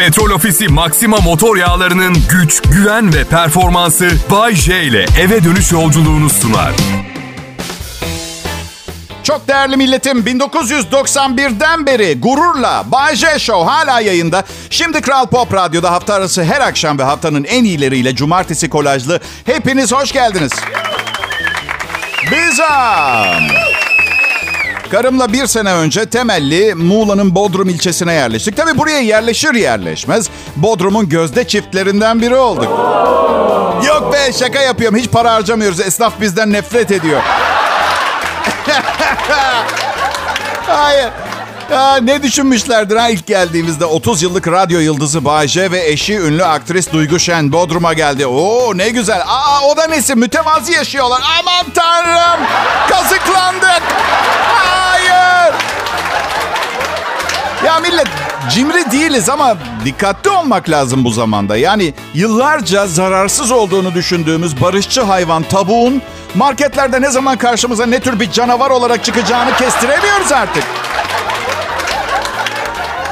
Petrol Ofisi Maxima motor yağlarının güç, güven ve performansı Bay J ile eve dönüş yolculuğunu sunar. Çok değerli milletim 1991'den beri gururla Bay J Show hala yayında. Şimdi Kral Pop Radyo'da hafta arası her akşam ve haftanın en iyileriyle cumartesi kolajlı. Hepiniz hoş geldiniz. Bizam. Karımla bir sene önce temelli Muğla'nın Bodrum ilçesine yerleştik. Tabii buraya yerleşir yerleşmez Bodrum'un gözde çiftlerinden biri olduk. Yok be şaka yapıyorum. Hiç para harcamıyoruz. Esnaf bizden nefret ediyor. Hayır. Ya ne düşünmüşlerdir ha ilk geldiğimizde 30 yıllık radyo yıldızı Bayce ve eşi ünlü aktris Duygu Şen Bodrum'a geldi. Oo ne güzel. Aa o da nesi? Mütevazi yaşıyorlar. Aman tanrım. Kazıklandık. Değiliz ama dikkatli olmak lazım bu zamanda. Yani yıllarca zararsız olduğunu düşündüğümüz barışçı hayvan tavuğun marketlerde ne zaman karşımıza ne tür bir canavar olarak çıkacağını kestiremiyoruz artık.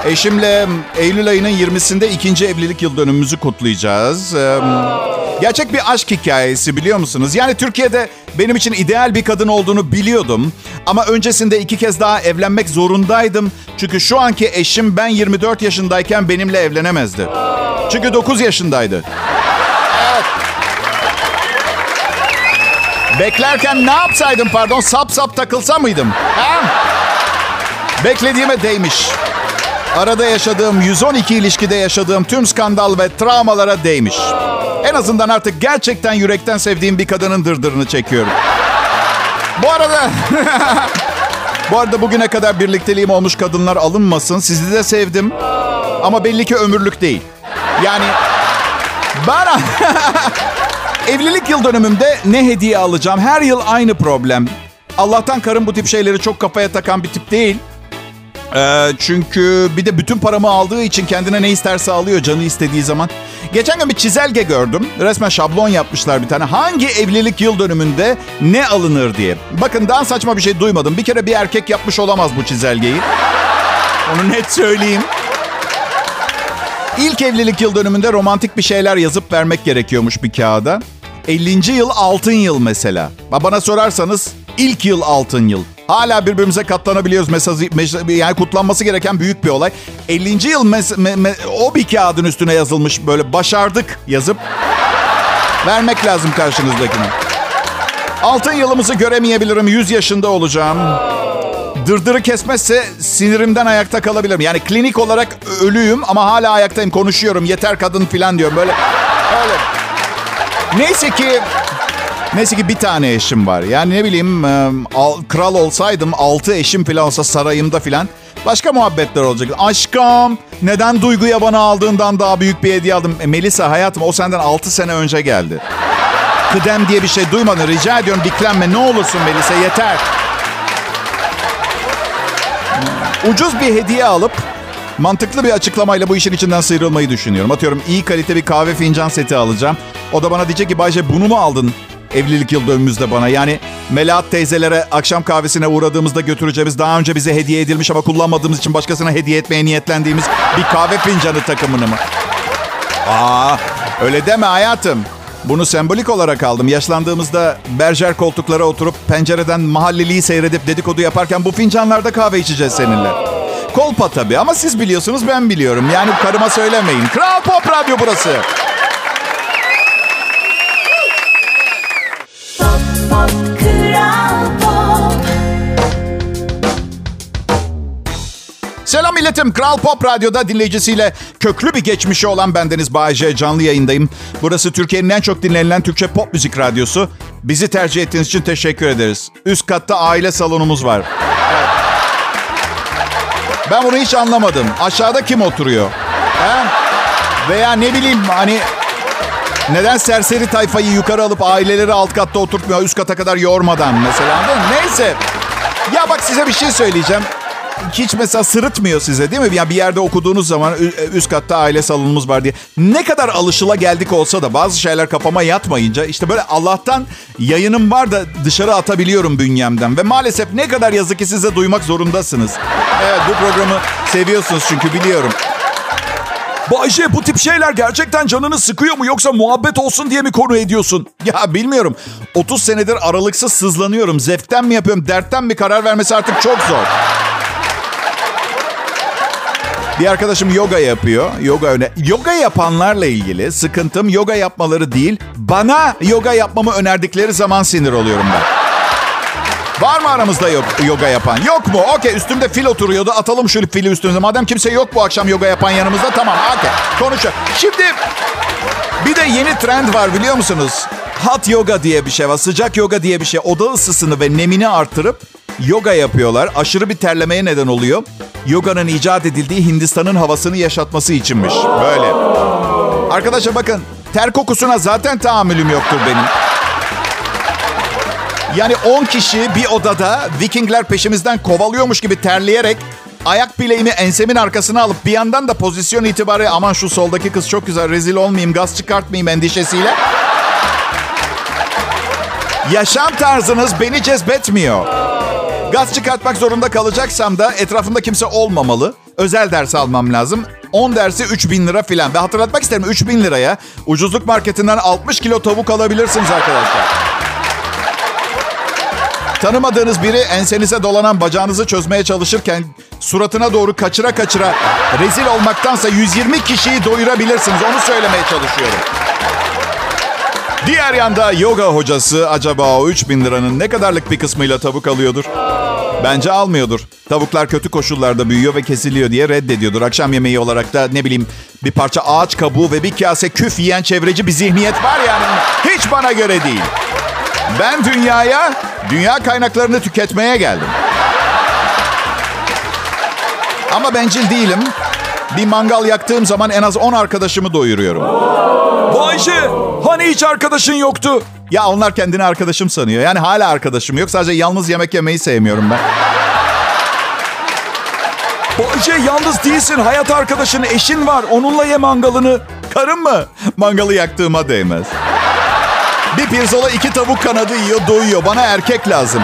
Eşimle Eylül ayının 20'sinde ikinci evlilik yıl dönümümüzü kutlayacağız. Ee, gerçek bir aşk hikayesi biliyor musunuz? Yani Türkiye'de benim için ideal bir kadın olduğunu biliyordum. Ama öncesinde iki kez daha evlenmek zorundaydım. Çünkü şu anki eşim ben 24 yaşındayken benimle evlenemezdi. Çünkü 9 yaşındaydı. Beklerken ne yapsaydım pardon? Sap sap takılsa mıydım? Ha? Beklediğime değmiş. Arada yaşadığım 112 ilişkide yaşadığım tüm skandal ve travmalara değmiş. En azından artık gerçekten yürekten sevdiğim bir kadının dırdırını çekiyorum. Bu arada... Bu arada bugüne kadar birlikteliğim olmuş kadınlar alınmasın. Sizi de sevdim. Ama belli ki ömürlük değil. Yani bana evlilik yıl dönümümde ne hediye alacağım? Her yıl aynı problem. Allah'tan karım bu tip şeyleri çok kafaya takan bir tip değil. Ee, çünkü bir de bütün paramı aldığı için kendine ne isterse alıyor canı istediği zaman. Geçen gün bir çizelge gördüm. Resmen şablon yapmışlar bir tane. Hangi evlilik yıl dönümünde ne alınır diye. Bakın daha saçma bir şey duymadım. Bir kere bir erkek yapmış olamaz bu çizelgeyi. Onu net söyleyeyim. İlk evlilik yıl dönümünde romantik bir şeyler yazıp vermek gerekiyormuş bir kağıda. 50. yıl altın yıl mesela. Bana sorarsanız ilk yıl altın yıl. Hala birbirimize katlanabiliyoruz. Mesajı, yani kutlanması gereken büyük bir olay. 50. yıl mes, me, me, o bir kağıdın üstüne yazılmış böyle başardık yazıp vermek lazım karşınızdakine. Altın yılımızı göremeyebilirim. 100 yaşında olacağım. Dırdırı kesmezse sinirimden ayakta kalabilirim. Yani klinik olarak ölüyüm ama hala ayaktayım. Konuşuyorum. Yeter kadın falan diyorum. Böyle öyle. Neyse ki Neyse ki bir tane eşim var. Yani ne bileyim kral olsaydım altı eşim falan olsa sarayımda falan başka muhabbetler olacak. Aşkım neden duyguya bana aldığından daha büyük bir hediye aldım? E, Melisa hayatım o senden altı sene önce geldi. Kıdem diye bir şey duymadın. Rica ediyorum diklenme ne olursun Melisa yeter. Ucuz bir hediye alıp mantıklı bir açıklamayla bu işin içinden sıyrılmayı düşünüyorum. Atıyorum iyi kalite bir kahve fincan seti alacağım. O da bana diyecek ki Bayce bunu mu aldın? Evlilik yıl dönümümüzde bana. Yani Melahat teyzelere akşam kahvesine uğradığımızda götüreceğimiz daha önce bize hediye edilmiş ama kullanmadığımız için başkasına hediye etmeye niyetlendiğimiz bir kahve fincanı takımını mı? Aa, öyle deme hayatım. Bunu sembolik olarak aldım. Yaşlandığımızda berjer koltuklara oturup pencereden mahalleliyi seyredip dedikodu yaparken bu fincanlarda kahve içeceğiz seninle. Kolpa tabii ama siz biliyorsunuz ben biliyorum. Yani karıma söylemeyin. Kral Pop Radyo burası. Selam milletim. Kral Pop Radyo'da dinleyicisiyle köklü bir geçmişi olan bendeniz Bayece canlı yayındayım. Burası Türkiye'nin en çok dinlenilen Türkçe pop müzik radyosu. Bizi tercih ettiğiniz için teşekkür ederiz. Üst katta aile salonumuz var. Ben bunu hiç anlamadım. Aşağıda kim oturuyor? He? Veya ne bileyim hani neden serseri tayfayı yukarı alıp aileleri alt katta oturtmuyor üst kata kadar yormadan mesela. Neyse. Ya bak size bir şey söyleyeceğim hiç mesela sırıtmıyor size değil mi? Yani bir yerde okuduğunuz zaman üst katta aile salonumuz var diye. Ne kadar alışıla geldik olsa da bazı şeyler kafama yatmayınca işte böyle Allah'tan yayınım var da dışarı atabiliyorum bünyemden. Ve maalesef ne kadar yazık ki size duymak zorundasınız. Evet bu programı seviyorsunuz çünkü biliyorum. Bayce bu tip şeyler gerçekten canını sıkıyor mu yoksa muhabbet olsun diye mi konu ediyorsun? Ya bilmiyorum. 30 senedir aralıksız sızlanıyorum. Zevkten mi yapıyorum, dertten mi karar vermesi artık çok zor. Bir arkadaşım yoga yapıyor. Yoga öne. Yoga yapanlarla ilgili sıkıntım yoga yapmaları değil, bana yoga yapmamı önerdikleri zaman sinir oluyorum ben. Var mı aramızda yok, yoga yapan? Yok mu? Okey üstümde fil oturuyordu. Atalım şu fili üstümüze. Madem kimse yok bu akşam yoga yapan yanımızda tamam okey konuşalım. Şimdi bir de yeni trend var biliyor musunuz? Hot yoga diye bir şey var. Sıcak yoga diye bir şey. Oda ısısını ve nemini artırıp yoga yapıyorlar. Aşırı bir terlemeye neden oluyor. Yoga'nın icat edildiği Hindistan'ın havasını yaşatması içinmiş. Böyle. Arkadaşlar bakın ter kokusuna zaten tahammülüm yoktur benim. Yani 10 kişi bir odada Vikingler peşimizden kovalıyormuş gibi terleyerek ayak bileğimi ensemin arkasına alıp bir yandan da pozisyon itibarı aman şu soldaki kız çok güzel rezil olmayayım gaz çıkartmayayım endişesiyle. Yaşam tarzınız beni cezbetmiyor. Gaz çıkartmak zorunda kalacaksam da etrafımda kimse olmamalı. Özel ders almam lazım. 10 dersi 3000 lira filan. Ve hatırlatmak isterim 3000 liraya ucuzluk marketinden 60 kilo tavuk alabilirsiniz arkadaşlar. Tanımadığınız biri ensenize dolanan bacağınızı çözmeye çalışırken suratına doğru kaçıra kaçıra rezil olmaktansa 120 kişiyi doyurabilirsiniz. Onu söylemeye çalışıyorum. Diğer yanda yoga hocası acaba o 3000 liranın ne kadarlık bir kısmıyla tavuk alıyordur? Bence almıyordur. Tavuklar kötü koşullarda büyüyor ve kesiliyor diye reddediyordur. Akşam yemeği olarak da ne bileyim bir parça ağaç kabuğu ve bir kase küf yiyen çevreci bir zihniyet var yani. Hiç bana göre değil. Ben dünyaya, dünya kaynaklarını tüketmeye geldim. Ama bencil değilim. Bir mangal yaktığım zaman en az 10 arkadaşımı doyuruyorum. Bayce hani hiç arkadaşın yoktu? Ya onlar kendini arkadaşım sanıyor. Yani hala arkadaşım yok. Sadece yalnız yemek yemeyi sevmiyorum ben. Bayce yalnız değilsin. Hayat arkadaşın, eşin var. Onunla ye mangalını. Karım mı? Mangalı yaktığıma değmez. Bir pirzola iki tavuk kanadı yiyor, doyuyor. Bana erkek lazım.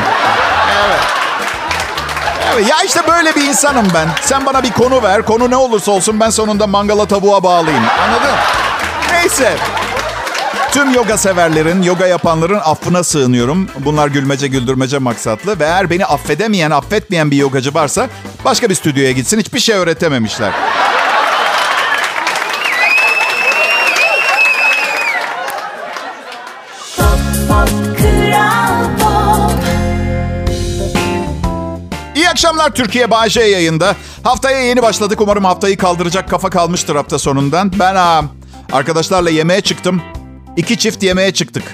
Evet. Evet, ya işte böyle bir insanım ben. Sen bana bir konu ver. Konu ne olursa olsun ben sonunda mangala tavuğa bağlayayım. Anladın? Neyse. Tüm yoga severlerin, yoga yapanların affına sığınıyorum. Bunlar gülmece güldürmece maksatlı. Ve eğer beni affedemeyen, affetmeyen bir yogacı varsa başka bir stüdyoya gitsin. Hiçbir şey öğretememişler. İyi akşamlar Türkiye Bağcay yayında. Haftaya yeni başladık. Umarım haftayı kaldıracak kafa kalmıştır hafta sonundan. Ben aa, arkadaşlarla yemeğe çıktım. İki çift yemeğe çıktık.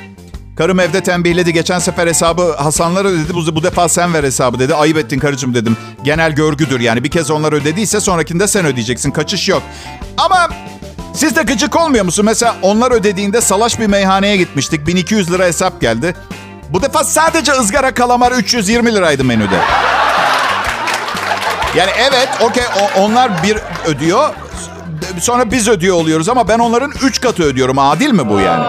Karım evde tembihledi. Geçen sefer hesabı Hasanlar ödedi. Bu, bu defa sen ver hesabı dedi. Ayıp ettin karıcığım dedim. Genel görgüdür yani. Bir kez onlar ödediyse sonrakinde sen ödeyeceksin. Kaçış yok. Ama siz de gıcık olmuyor musun? Mesela onlar ödediğinde salaş bir meyhaneye gitmiştik. 1200 lira hesap geldi. Bu defa sadece ızgara kalamar 320 liraydı menüde. Yani evet okey onlar bir ödüyor. Sonra biz ödüyor oluyoruz ama ben onların 3 katı ödüyorum. Adil mi bu yani?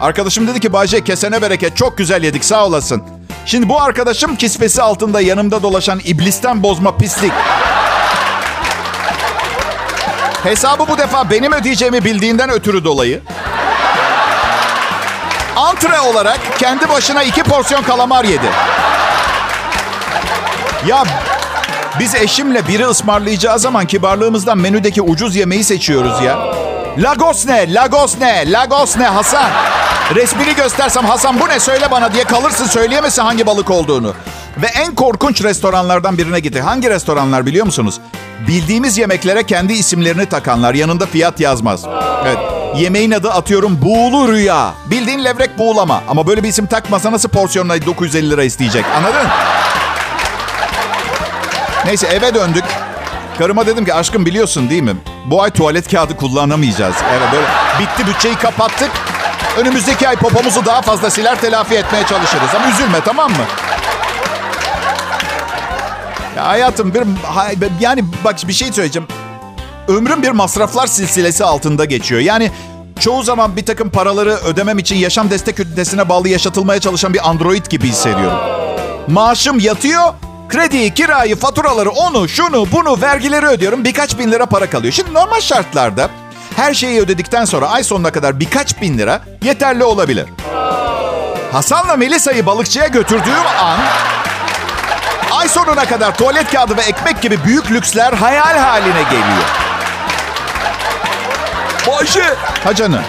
Arkadaşım dedi ki Bayce kesene bereket çok güzel yedik sağ olasın. Şimdi bu arkadaşım kisvesi altında yanımda dolaşan iblisten bozma pislik. Hesabı bu defa benim ödeyeceğimi bildiğinden ötürü dolayı. Antre olarak kendi başına iki porsiyon kalamar yedi. Ya biz eşimle biri ısmarlayacağı zaman kibarlığımızdan menüdeki ucuz yemeği seçiyoruz ya. Lagos ne? Lagos ne? Lagos ne Hasan? Resmini göstersem Hasan bu ne söyle bana diye kalırsın söyleyemezsin hangi balık olduğunu. Ve en korkunç restoranlardan birine gitti. Hangi restoranlar biliyor musunuz? Bildiğimiz yemeklere kendi isimlerini takanlar. Yanında fiyat yazmaz. Evet. Yemeğin adı atıyorum buğulu rüya. Bildiğin levrek buğulama. Ama böyle bir isim takmasa nasıl porsiyonuna 950 lira isteyecek? Anladın? Neyse eve döndük. Karıma dedim ki aşkım biliyorsun değil mi? Bu ay tuvalet kağıdı kullanamayacağız. Evet böyle bitti bütçeyi kapattık. Önümüzdeki ay popomuzu daha fazla siler telafi etmeye çalışırız. Ama üzülme tamam mı? Ya hayatım bir yani bak bir şey söyleyeceğim. Ömrüm bir masraflar silsilesi altında geçiyor. Yani çoğu zaman bir takım paraları ödemem için yaşam destek ünitesine bağlı yaşatılmaya çalışan bir android gibi hissediyorum. Maaşım yatıyor Krediyi, kirayı, faturaları, onu, şunu, bunu, vergileri ödüyorum. Birkaç bin lira para kalıyor. Şimdi normal şartlarda her şeyi ödedikten sonra ay sonuna kadar birkaç bin lira yeterli olabilir. Hasan'la Melisa'yı balıkçıya götürdüğüm an ay sonuna kadar tuvalet kağıdı ve ekmek gibi büyük lüksler hayal haline geliyor. Bayce. Ha canım.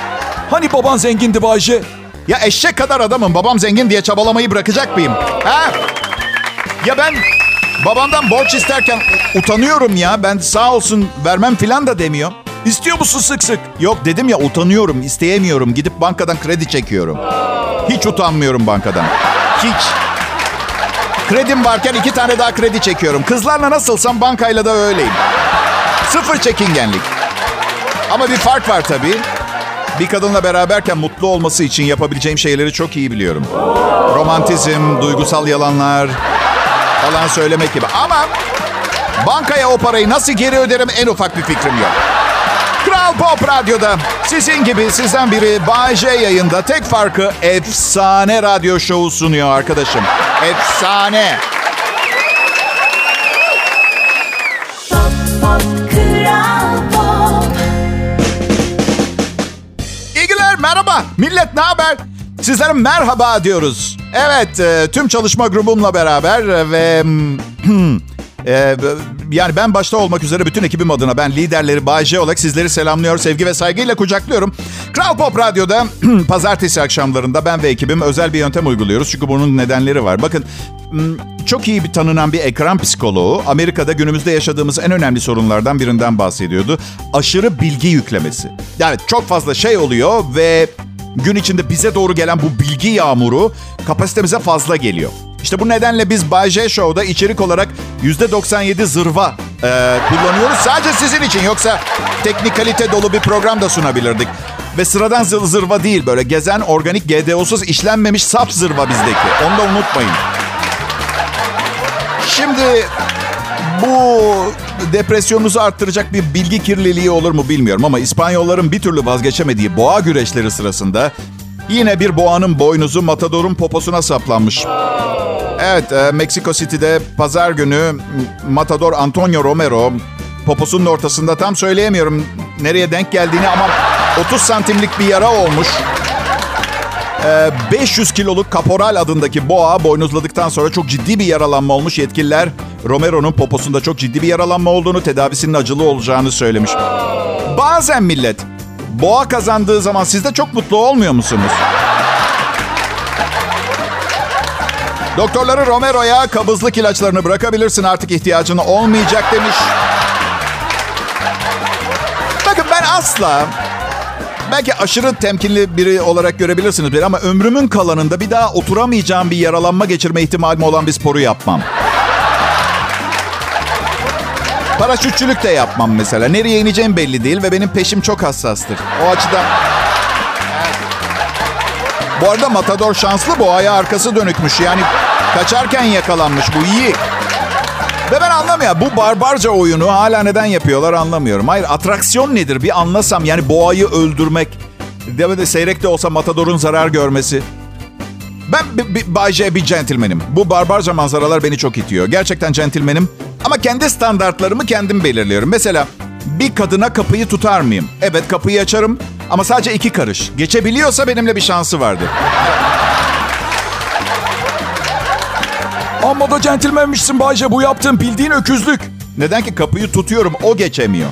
Hani baban zengindi Bayce? Ya eşek kadar adamım. Babam zengin diye çabalamayı bırakacak mıyım? Ha? Ya ben babamdan borç isterken utanıyorum ya. Ben sağ olsun vermem filan da demiyor. İstiyor musun sık sık? Yok dedim ya utanıyorum, isteyemiyorum. Gidip bankadan kredi çekiyorum. Hiç utanmıyorum bankadan. Hiç. Kredim varken iki tane daha kredi çekiyorum. Kızlarla nasılsam bankayla da öyleyim. Sıfır çekingenlik. Ama bir fark var tabii. Bir kadınla beraberken mutlu olması için yapabileceğim şeyleri çok iyi biliyorum. Romantizm, duygusal yalanlar falan söylemek gibi. Ama bankaya o parayı nasıl geri öderim en ufak bir fikrim yok. Kral Pop Radyo'da sizin gibi sizden biri Bay J yayında tek farkı efsane radyo şovu sunuyor arkadaşım. Efsane. Günler, merhaba. Millet ne haber? Sizlere merhaba diyoruz. Evet, e, tüm çalışma grubumla beraber ve... e, yani ben başta olmak üzere bütün ekibim adına ben liderleri Bay olarak sizleri selamlıyor, sevgi ve saygıyla kucaklıyorum. Kral Pop Radyo'da pazartesi akşamlarında ben ve ekibim özel bir yöntem uyguluyoruz. Çünkü bunun nedenleri var. Bakın çok iyi bir tanınan bir ekran psikoloğu Amerika'da günümüzde yaşadığımız en önemli sorunlardan birinden bahsediyordu. Aşırı bilgi yüklemesi. Yani çok fazla şey oluyor ve gün içinde bize doğru gelen bu bilgi yağmuru kapasitemize fazla geliyor. İşte bu nedenle biz Bay J Show'da içerik olarak %97 zırva e, kullanıyoruz. Sadece sizin için yoksa teknik kalite dolu bir program da sunabilirdik. Ve sıradan zır zırva değil böyle gezen organik GDO'suz işlenmemiş sap zırva bizdeki. Onu da unutmayın. Şimdi bu depresyonunuzu arttıracak bir bilgi kirliliği olur mu bilmiyorum ama İspanyolların bir türlü vazgeçemediği boğa güreşleri sırasında yine bir boğanın boynuzu matadorun poposuna saplanmış. Evet, e, Meksiko City'de pazar günü matador Antonio Romero poposunun ortasında tam söyleyemiyorum nereye denk geldiğini ama 30 santimlik bir yara olmuş. 500 kiloluk kaporal adındaki boğa boynuzladıktan sonra çok ciddi bir yaralanma olmuş. Yetkililer Romero'nun poposunda çok ciddi bir yaralanma olduğunu, tedavisinin acılı olacağını söylemiş. Bazen millet boğa kazandığı zaman siz de çok mutlu olmuyor musunuz? Doktorları Romero'ya kabızlık ilaçlarını bırakabilirsin artık ihtiyacın olmayacak demiş. Bakın ben asla belki aşırı temkinli biri olarak görebilirsiniz beni ama ömrümün kalanında bir daha oturamayacağım bir yaralanma geçirme ihtimalim olan bir sporu yapmam. Paraşütçülük de yapmam mesela. Nereye ineceğim belli değil ve benim peşim çok hassastır. O açıdan... Bu arada Matador şanslı boğaya arkası dönükmüş. Yani kaçarken yakalanmış bu iyi. Ve ben anlamıyorum. Bu barbarca oyunu hala neden yapıyorlar anlamıyorum. Hayır atraksiyon nedir bir anlasam. Yani boğayı öldürmek. De, de seyrek de olsa Matador'un zarar görmesi. Ben bir, bir, Bay J bir centilmenim. Bu barbarca manzaralar beni çok itiyor. Gerçekten centilmenim. Ama kendi standartlarımı kendim belirliyorum. Mesela bir kadına kapıyı tutar mıyım? Evet kapıyı açarım ama sadece iki karış. Geçebiliyorsa benimle bir şansı vardır. Amma da centilmenmişsin Bayce. Bu yaptığın bildiğin öküzlük. Neden ki kapıyı tutuyorum o geçemiyor.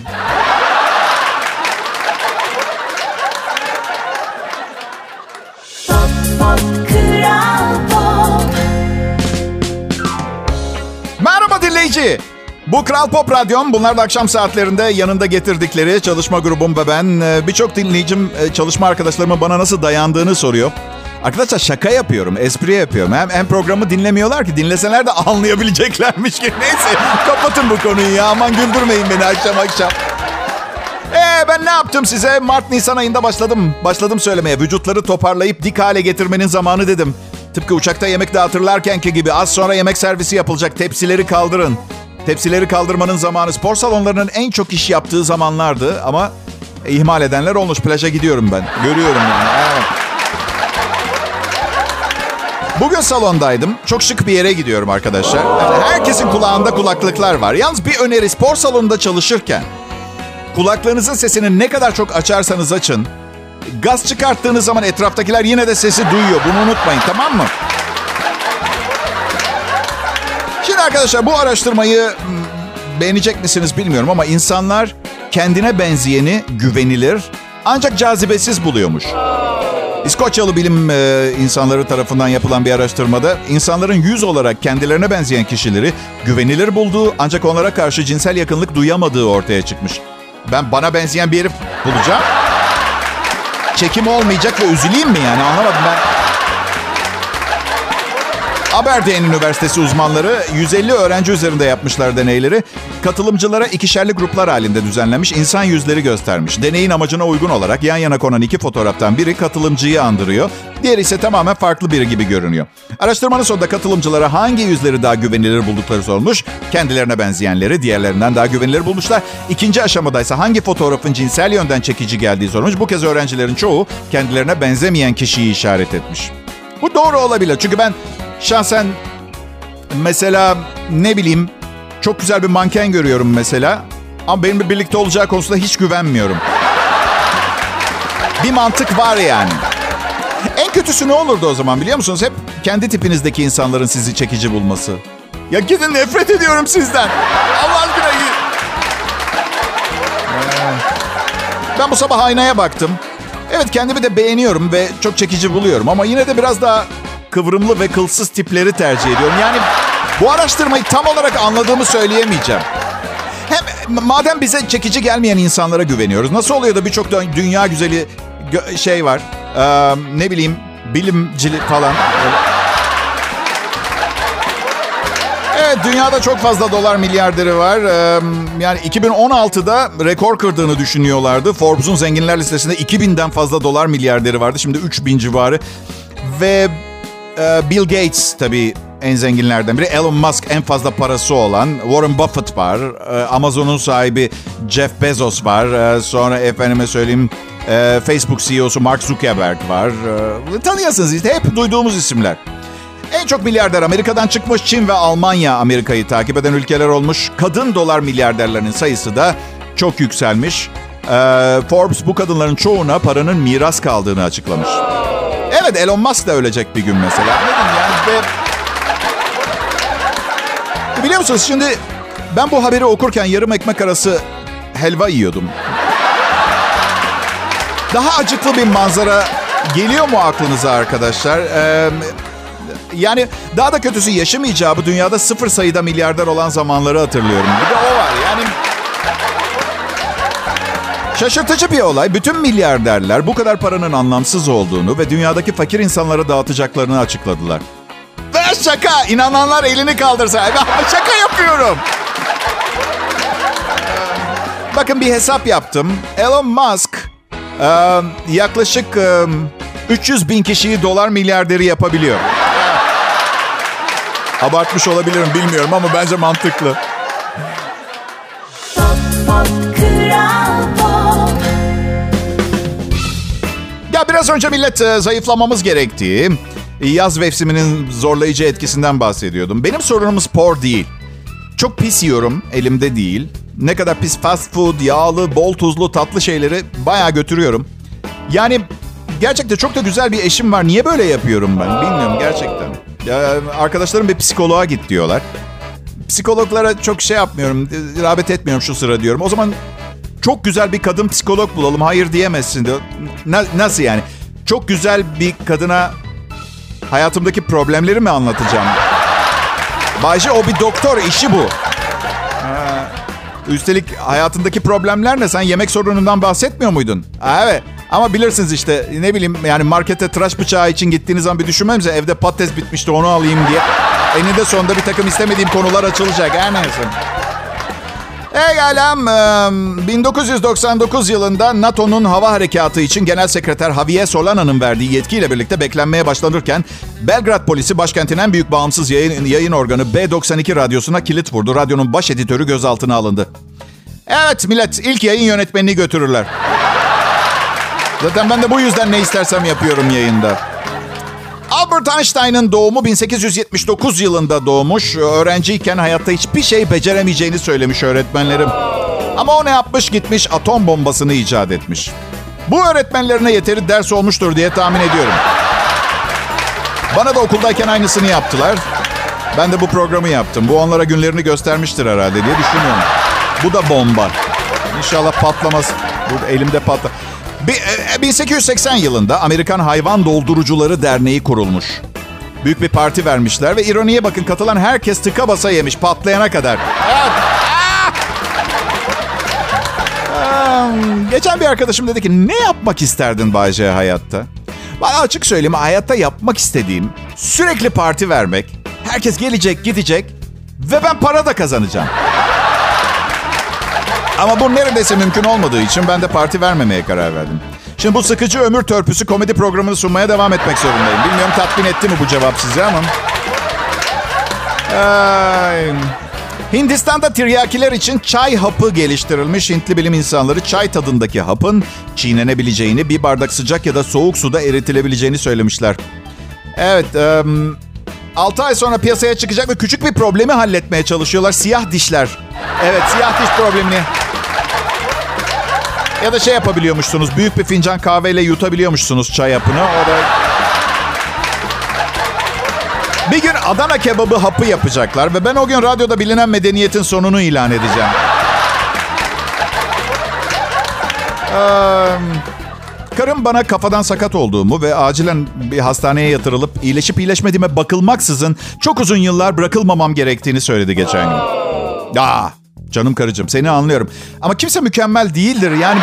Merhaba dinleyici. Bu Kral Pop Radyom. Bunlar da akşam saatlerinde yanında getirdikleri çalışma grubum ve ben. Ee, birçok dinleyicim e, çalışma arkadaşlarımın bana nasıl dayandığını soruyor. Arkadaşlar şaka yapıyorum, espri yapıyorum. Hem, hem programı dinlemiyorlar ki dinleseler de anlayabileceklermiş ki. Neyse kapatın bu konuyu ya. Aman güldürmeyin beni akşam akşam. Ee ben ne yaptım size? Mart Nisan ayında başladım. Başladım söylemeye. Vücutları toparlayıp dik hale getirmenin zamanı dedim. Tıpkı uçakta yemek dağıtırlarkenki gibi az sonra yemek servisi yapılacak. Tepsileri kaldırın. Tepsileri kaldırmanın zamanı spor salonlarının en çok iş yaptığı zamanlardı ama ihmal edenler olmuş. Plaja gidiyorum ben. Görüyorum yani. Evet. Bugün salondaydım. Çok şık bir yere gidiyorum arkadaşlar. Yani herkesin kulağında kulaklıklar var. Yalnız bir öneri spor salonunda çalışırken kulaklarınızın sesini ne kadar çok açarsanız açın. Gaz çıkarttığınız zaman etraftakiler yine de sesi duyuyor. Bunu unutmayın tamam mı? Şimdi arkadaşlar bu araştırmayı hmm, beğenecek misiniz bilmiyorum ama insanlar kendine benzeyeni güvenilir ancak cazibesiz buluyormuş. İskoçyalı bilim e, insanları tarafından yapılan bir araştırmada insanların yüz olarak kendilerine benzeyen kişileri güvenilir bulduğu ancak onlara karşı cinsel yakınlık duyamadığı ortaya çıkmış. Ben bana benzeyen bir herif bulacağım. Çekim olmayacak ve üzüleyim mi yani anlamadım ben. Aberdeen Üniversitesi uzmanları 150 öğrenci üzerinde yapmışlar deneyleri. Katılımcılara ikişerli gruplar halinde düzenlenmiş insan yüzleri göstermiş. Deneyin amacına uygun olarak yan yana konan iki fotoğraftan biri katılımcıyı andırıyor. Diğeri ise tamamen farklı biri gibi görünüyor. Araştırmanın sonunda katılımcılara hangi yüzleri daha güvenilir buldukları sorulmuş. Kendilerine benzeyenleri diğerlerinden daha güvenilir bulmuşlar. İkinci aşamada ise hangi fotoğrafın cinsel yönden çekici geldiği sorulmuş. Bu kez öğrencilerin çoğu kendilerine benzemeyen kişiyi işaret etmiş. Bu doğru olabilir çünkü ben Şahsen mesela ne bileyim çok güzel bir manken görüyorum mesela. Ama benimle birlikte olacağı konusunda hiç güvenmiyorum. Bir mantık var yani. En kötüsü ne olurdu o zaman biliyor musunuz? Hep kendi tipinizdeki insanların sizi çekici bulması. Ya gidin nefret ediyorum sizden. Allah aşkına gidin. Ben bu sabah aynaya baktım. Evet kendimi de beğeniyorum ve çok çekici buluyorum ama yine de biraz daha kıvrımlı ve kılsız tipleri tercih ediyorum. Yani bu araştırmayı tam olarak anladığımı söyleyemeyeceğim. Hem madem bize çekici gelmeyen insanlara güveniyoruz. Nasıl oluyor da birçok dünya güzeli şey var. Ee, ne bileyim bilimcili falan. Evet dünyada çok fazla dolar milyarderi var. Ee, yani 2016'da rekor kırdığını düşünüyorlardı. Forbes'un zenginler listesinde 2000'den fazla dolar milyarderi vardı. Şimdi 3000 civarı. Ve Bill Gates tabii en zenginlerden biri. Elon Musk en fazla parası olan. Warren Buffett var. Ee, Amazon'un sahibi Jeff Bezos var. Ee, sonra efendime söyleyeyim Facebook CEO'su Mark Zuckerberg var. Tanıyorsunuz işte hep duyduğumuz isimler. En çok milyarder Amerika'dan çıkmış. Çin ve Almanya Amerika'yı takip eden ülkeler olmuş. Kadın dolar milyarderlerinin sayısı da çok yükselmiş. Forbes bu kadınların çoğuna paranın miras kaldığını açıklamış. Evet Elon Musk da ölecek bir gün mesela. Yani. Biliyor musunuz şimdi ben bu haberi okurken yarım ekmek arası helva yiyordum. Daha acıklı bir manzara geliyor mu aklınıza arkadaşlar? Ee, yani daha da kötüsü yaşamayacağı bu dünyada sıfır sayıda milyarder olan zamanları hatırlıyorum. Bir de o var yani Şaşırtıcı bir olay. Bütün milyarderler bu kadar paranın anlamsız olduğunu ve dünyadaki fakir insanlara dağıtacaklarını açıkladılar. Ve şaka. İnananlar elini kaldırsa. şaka yapıyorum. Bakın bir hesap yaptım. Elon Musk yaklaşık 300 bin kişiyi dolar milyarderi yapabiliyor. Abartmış olabilirim bilmiyorum ama bence mantıklı. Biraz önce millet e, zayıflamamız gerektiği yaz mevsiminin zorlayıcı etkisinden bahsediyordum. Benim sorunum spor değil. Çok pis yiyorum, elimde değil. Ne kadar pis fast food, yağlı, bol tuzlu, tatlı şeyleri bayağı götürüyorum. Yani gerçekten çok da güzel bir eşim var. Niye böyle yapıyorum ben? Bilmiyorum gerçekten. Arkadaşlarım bir psikoloğa git diyorlar. Psikologlara çok şey yapmıyorum, rağbet etmiyorum şu sıra diyorum. O zaman çok güzel bir kadın psikolog bulalım. Hayır diyemezsin diyor. Na, nasıl yani? Çok güzel bir kadına hayatımdaki problemleri mi anlatacağım? Bayce o bir doktor işi bu. Ha, üstelik hayatındaki problemler ne? Sen yemek sorunundan bahsetmiyor muydun? Evet. Ama bilirsiniz işte ne bileyim yani markete tıraş bıçağı için gittiğiniz zaman bir düşünmemize evde patates bitmişti onu alayım diye. Eninde sonunda bir takım istemediğim konular açılacak. Her neyse. Egalem 1999 yılında NATO'nun hava harekatı için Genel Sekreter Javier Solana'nın verdiği yetkiyle birlikte beklenmeye başlanırken Belgrad polisi başkentin en büyük bağımsız yayın, yayın organı B92 radyosuna kilit vurdu. Radyonun baş editörü gözaltına alındı. Evet millet ilk yayın yönetmenini götürürler. Zaten ben de bu yüzden ne istersem yapıyorum yayında. Albert Einstein'ın doğumu 1879 yılında doğmuş. Öğrenciyken hayatta hiçbir şey beceremeyeceğini söylemiş öğretmenlerim. Ama o ne yapmış gitmiş atom bombasını icat etmiş. Bu öğretmenlerine yeteri ders olmuştur diye tahmin ediyorum. Bana da okuldayken aynısını yaptılar. Ben de bu programı yaptım. Bu onlara günlerini göstermiştir herhalde diye düşünüyorum. Bu da bomba. İnşallah patlamaz. Bu elimde patla. 1880 e, yılında Amerikan Hayvan Doldurucuları Derneği kurulmuş. Büyük bir parti vermişler ve ironiye bakın katılan herkes tıka basa yemiş patlayana kadar. Evet. Geçen bir arkadaşım dedi ki ne yapmak isterdin Bayce hayatta? Bana açık söyleyeyim hayatta yapmak istediğim sürekli parti vermek. Herkes gelecek gidecek ve ben para da kazanacağım. Ama bu neredeyse mümkün olmadığı için ben de parti vermemeye karar verdim. Şimdi bu sıkıcı ömür törpüsü komedi programını sunmaya devam etmek zorundayım. Bilmiyorum tatmin etti mi bu cevap size ama. Ay. Hindistan'da tiryakiler için çay hapı geliştirilmiş. Hintli bilim insanları çay tadındaki hapın çiğnenebileceğini, bir bardak sıcak ya da soğuk suda eritilebileceğini söylemişler. Evet, um, 6 ay sonra piyasaya çıkacak ve küçük bir problemi halletmeye çalışıyorlar. Siyah dişler. Evet, siyah diş problemini. Ya da şey yapabiliyormuşsunuz. Büyük bir fincan kahveyle yutabiliyormuşsunuz çay hapını. O da bir gün Adana kebabı hapı yapacaklar ve ben o gün radyoda bilinen medeniyetin sonunu ilan edeceğim. Ee, karım bana kafadan sakat olduğumu ve acilen bir hastaneye yatırılıp iyileşip iyileşmediğime bakılmaksızın çok uzun yıllar bırakılmamam gerektiğini söyledi geçen gün. Aa, canım karıcığım seni anlıyorum. Ama kimse mükemmel değildir yani...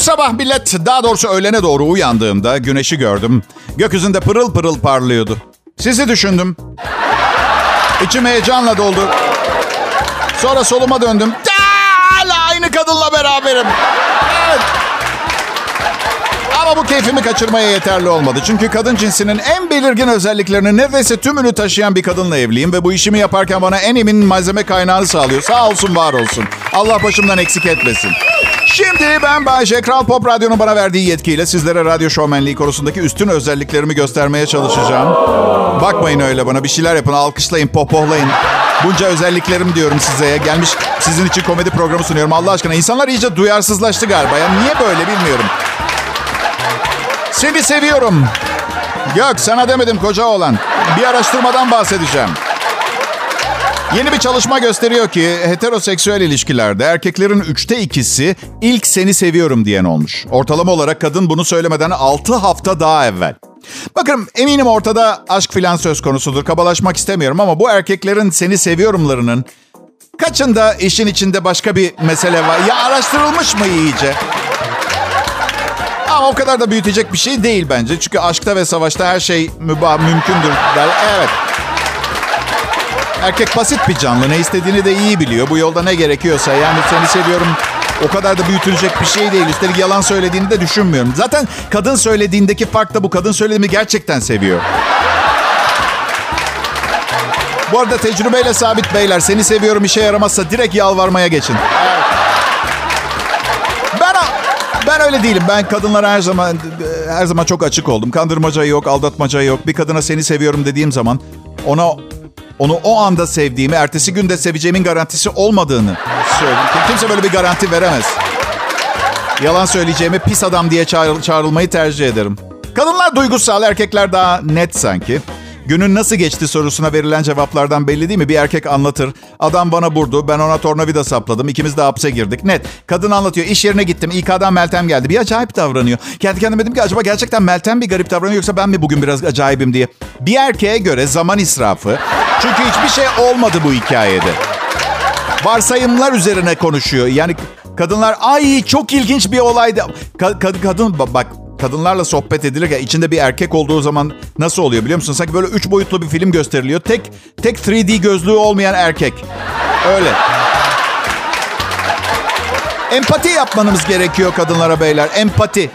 sabah millet daha doğrusu öğlene doğru uyandığımda güneşi gördüm. Gökyüzünde pırıl pırıl parlıyordu. Sizi düşündüm. İçim heyecanla doldu. Sonra soluma döndüm. Hala aynı kadınla beraberim. Evet. Ama bu keyfimi kaçırmaya yeterli olmadı. Çünkü kadın cinsinin en belirgin özelliklerini neredeyse tümünü taşıyan bir kadınla evliyim. Ve bu işimi yaparken bana en emin malzeme kaynağını sağlıyor. Sağ olsun var olsun. Allah başımdan eksik etmesin. Şimdi ben Bayece Kral Pop Radyo'nun bana verdiği yetkiyle sizlere radyo şovmenliği konusundaki üstün özelliklerimi göstermeye çalışacağım. Bakmayın öyle bana bir şeyler yapın, alkışlayın, popohlayın. Bunca özelliklerim diyorum size. Gelmiş sizin için komedi programı sunuyorum. Allah aşkına insanlar iyice duyarsızlaştı galiba. Ya niye böyle bilmiyorum. Seni seviyorum. Gök sana demedim koca olan. Bir araştırmadan bahsedeceğim. Yeni bir çalışma gösteriyor ki heteroseksüel ilişkilerde erkeklerin üçte ikisi ilk seni seviyorum diyen olmuş. Ortalama olarak kadın bunu söylemeden 6 hafta daha evvel. Bakın eminim ortada aşk filan söz konusudur. Kabalaşmak istemiyorum ama bu erkeklerin seni seviyorumlarının kaçında işin içinde başka bir mesele var? Ya araştırılmış mı iyice? Ama o kadar da büyütecek bir şey değil bence. Çünkü aşkta ve savaşta her şey mübah, mümkündür. Evet. Erkek basit bir canlı. Ne istediğini de iyi biliyor. Bu yolda ne gerekiyorsa. Yani seni seviyorum o kadar da büyütülecek bir şey değil. Üstelik yalan söylediğini de düşünmüyorum. Zaten kadın söylediğindeki fark da bu. Kadın söylediğimi gerçekten seviyor. Bu arada tecrübeyle sabit beyler. Seni seviyorum işe yaramazsa direkt yalvarmaya geçin. Ben ben öyle değilim. Ben kadınlara her zaman her zaman çok açık oldum. Kandırmaca yok, aldatmaca yok. Bir kadına seni seviyorum dediğim zaman ona onu o anda sevdiğimi, ertesi günde seveceğimin garantisi olmadığını söylüyorum. Kimse böyle bir garanti veremez. Yalan söyleyeceğime pis adam diye çağrılmayı tercih ederim. Kadınlar duygusal, erkekler daha net sanki. Günün nasıl geçti sorusuna verilen cevaplardan belli değil mi? Bir erkek anlatır. Adam bana vurdu. Ben ona tornavida sapladım. İkimiz de hapse girdik. Net. Kadın anlatıyor. İş yerine gittim. İK'dan Meltem geldi. Bir acayip davranıyor. Kendi kendime dedim ki acaba gerçekten Meltem bir garip davranıyor yoksa ben mi bugün biraz acayibim diye. Bir erkeğe göre zaman israfı. Çünkü hiçbir şey olmadı bu hikayede. Varsayımlar üzerine konuşuyor. Yani kadınlar ay çok ilginç bir olaydı. Ka- kad- kadın bak kadınlarla sohbet edilirken içinde bir erkek olduğu zaman nasıl oluyor biliyor musun? Sanki böyle üç boyutlu bir film gösteriliyor. Tek tek 3D gözlüğü olmayan erkek. Öyle. Empati yapmanız gerekiyor kadınlara beyler. Empati.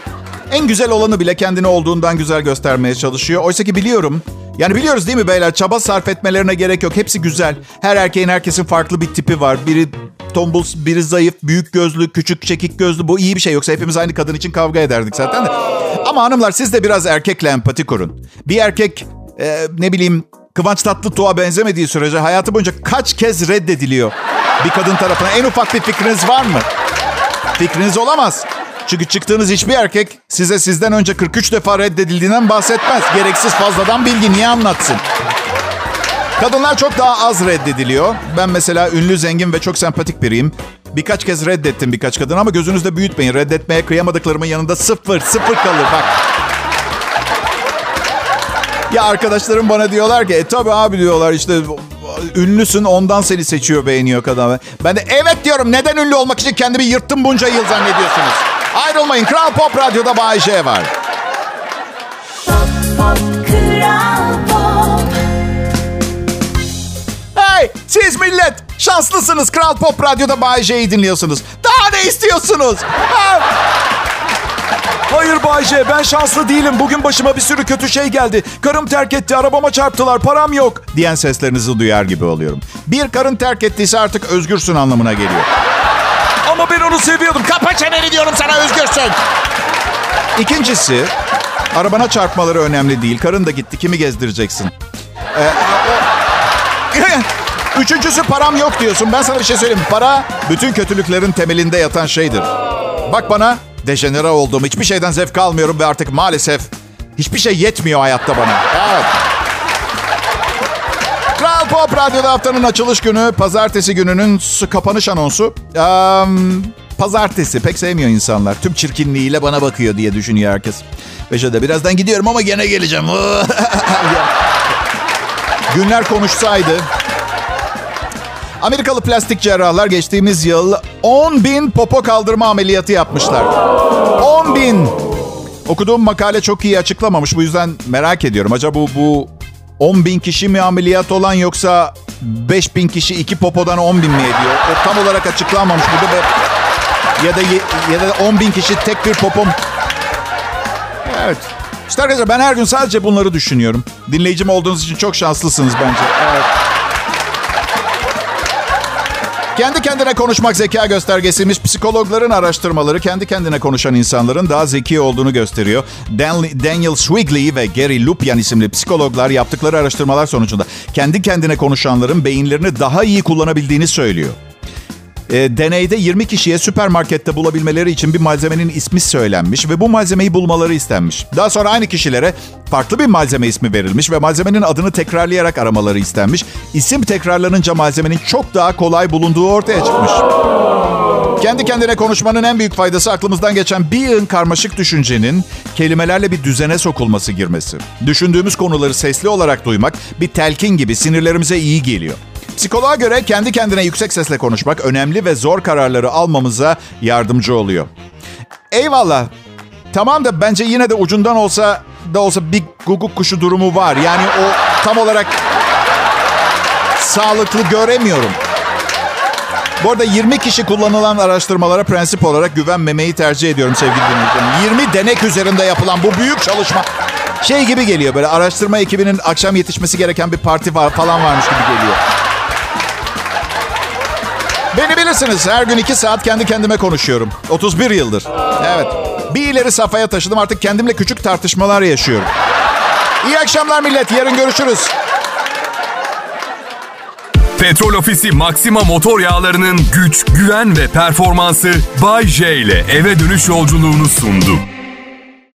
En güzel olanı bile kendini olduğundan güzel göstermeye çalışıyor. Oysa ki biliyorum Yani biliyoruz değil mi beyler çaba sarf etmelerine gerek yok. Hepsi güzel. Her erkeğin herkesin farklı bir tipi var. Biri tombul, biri zayıf, büyük gözlü, küçük, çekik gözlü. Bu iyi bir şey. Yoksa hepimiz aynı kadın için kavga ederdik zaten de. Ama hanımlar siz de biraz erkekle empati kurun. Bir erkek e, ne bileyim Kıvanç Tatlıtuğ'a benzemediği sürece hayatı boyunca kaç kez reddediliyor bir kadın tarafından. En ufak bir fikriniz var mı? Fikriniz olamaz. Çünkü çıktığınız hiçbir erkek size sizden önce 43 defa reddedildiğinden bahsetmez. Gereksiz fazladan bilgi niye anlatsın? Kadınlar çok daha az reddediliyor. Ben mesela ünlü, zengin ve çok sempatik biriyim. Birkaç kez reddettim birkaç kadın ama gözünüzde büyütmeyin. Reddetmeye kıyamadıklarımın yanında sıfır, sıfır kalır bak. Ya arkadaşlarım bana diyorlar ki e tabi abi diyorlar işte ünlüsün ondan seni seçiyor beğeniyor kadın. Ben de evet diyorum neden ünlü olmak için kendimi yırttım bunca yıl zannediyorsunuz. Ayrılmayın Kral Pop Radyo'da Bay J var. Pop, pop, Kral Pop. Hey siz millet şanslısınız Kral Pop Radyo'da Bay J'yi dinliyorsunuz. Daha ne istiyorsunuz? Ha? Hayır Bayce ben şanslı değilim. Bugün başıma bir sürü kötü şey geldi. Karım terk etti, arabama çarptılar, param yok. diyen seslerinizi duyar gibi oluyorum. Bir karın terk ettiyse artık özgürsün anlamına geliyor. Ama ben onu seviyordum. Kapa çeneni diyorum sana özgürsün. İkincisi, arabana çarpmaları önemli değil. Karın da gitti, kimi gezdireceksin? Ee, Üçüncüsü param yok diyorsun. Ben sana bir şey söyleyeyim. Para bütün kötülüklerin temelinde yatan şeydir. Bak bana dejenere oldum. Hiçbir şeyden zevk almıyorum ve artık maalesef hiçbir şey yetmiyor hayatta bana. Evet. Kral Pop Radyo'da haftanın açılış günü, pazartesi gününün kapanış anonsu. Eee, pazartesi pek sevmiyor insanlar. Tüm çirkinliğiyle bana bakıyor diye düşünüyor herkes. Beşe de birazdan gidiyorum ama gene geleceğim. Günler konuşsaydı. Amerikalı plastik cerrahlar geçtiğimiz yıl 10 bin popo kaldırma ameliyatı yapmışlar. 10 bin. Okuduğum makale çok iyi açıklamamış. Bu yüzden merak ediyorum. Acaba bu, bu 10 bin kişi mi ameliyat olan yoksa 5 bin kişi iki popodan 10 bin mi ediyor? O tam olarak açıklanmamış burada. Ve ya da ya da 10 bin kişi tek bir popom. Evet. İşte arkadaşlar ben her gün sadece bunları düşünüyorum. Dinleyicim olduğunuz için çok şanslısınız bence. Evet. Kendi kendine konuşmak zeka göstergesiymiş. Psikologların araştırmaları kendi kendine konuşan insanların daha zeki olduğunu gösteriyor. Dan- Daniel Swigley ve Gary Lupyan isimli psikologlar yaptıkları araştırmalar sonucunda kendi kendine konuşanların beyinlerini daha iyi kullanabildiğini söylüyor. E, deneyde 20 kişiye süpermarkette bulabilmeleri için bir malzemenin ismi söylenmiş ve bu malzemeyi bulmaları istenmiş. Daha sonra aynı kişilere farklı bir malzeme ismi verilmiş ve malzemenin adını tekrarlayarak aramaları istenmiş. İsim tekrarlanınca malzemenin çok daha kolay bulunduğu ortaya çıkmış. Kendi kendine konuşmanın en büyük faydası aklımızdan geçen bir yığın karmaşık düşüncenin kelimelerle bir düzene sokulması girmesi. Düşündüğümüz konuları sesli olarak duymak bir telkin gibi sinirlerimize iyi geliyor. Psikoloğa göre kendi kendine yüksek sesle konuşmak önemli ve zor kararları almamıza yardımcı oluyor. Eyvallah. Tamam da bence yine de ucundan olsa da olsa bir guguk kuşu durumu var. Yani o tam olarak sağlıklı göremiyorum. Bu arada 20 kişi kullanılan araştırmalara prensip olarak güvenmemeyi tercih ediyorum sevgili dinleyicilerim. 20 denek üzerinde yapılan bu büyük çalışma şey gibi geliyor böyle araştırma ekibinin akşam yetişmesi gereken bir parti falan varmış gibi geliyor. Beni bilirsiniz her gün 2 saat kendi kendime konuşuyorum. 31 yıldır. Evet. Bir ileri safhaya taşıdım artık kendimle küçük tartışmalar yaşıyorum. İyi akşamlar millet yarın görüşürüz. Petrol Ofisi Maxima motor yağlarının güç, güven ve performansı Bay J ile eve dönüş yolculuğunu sundu.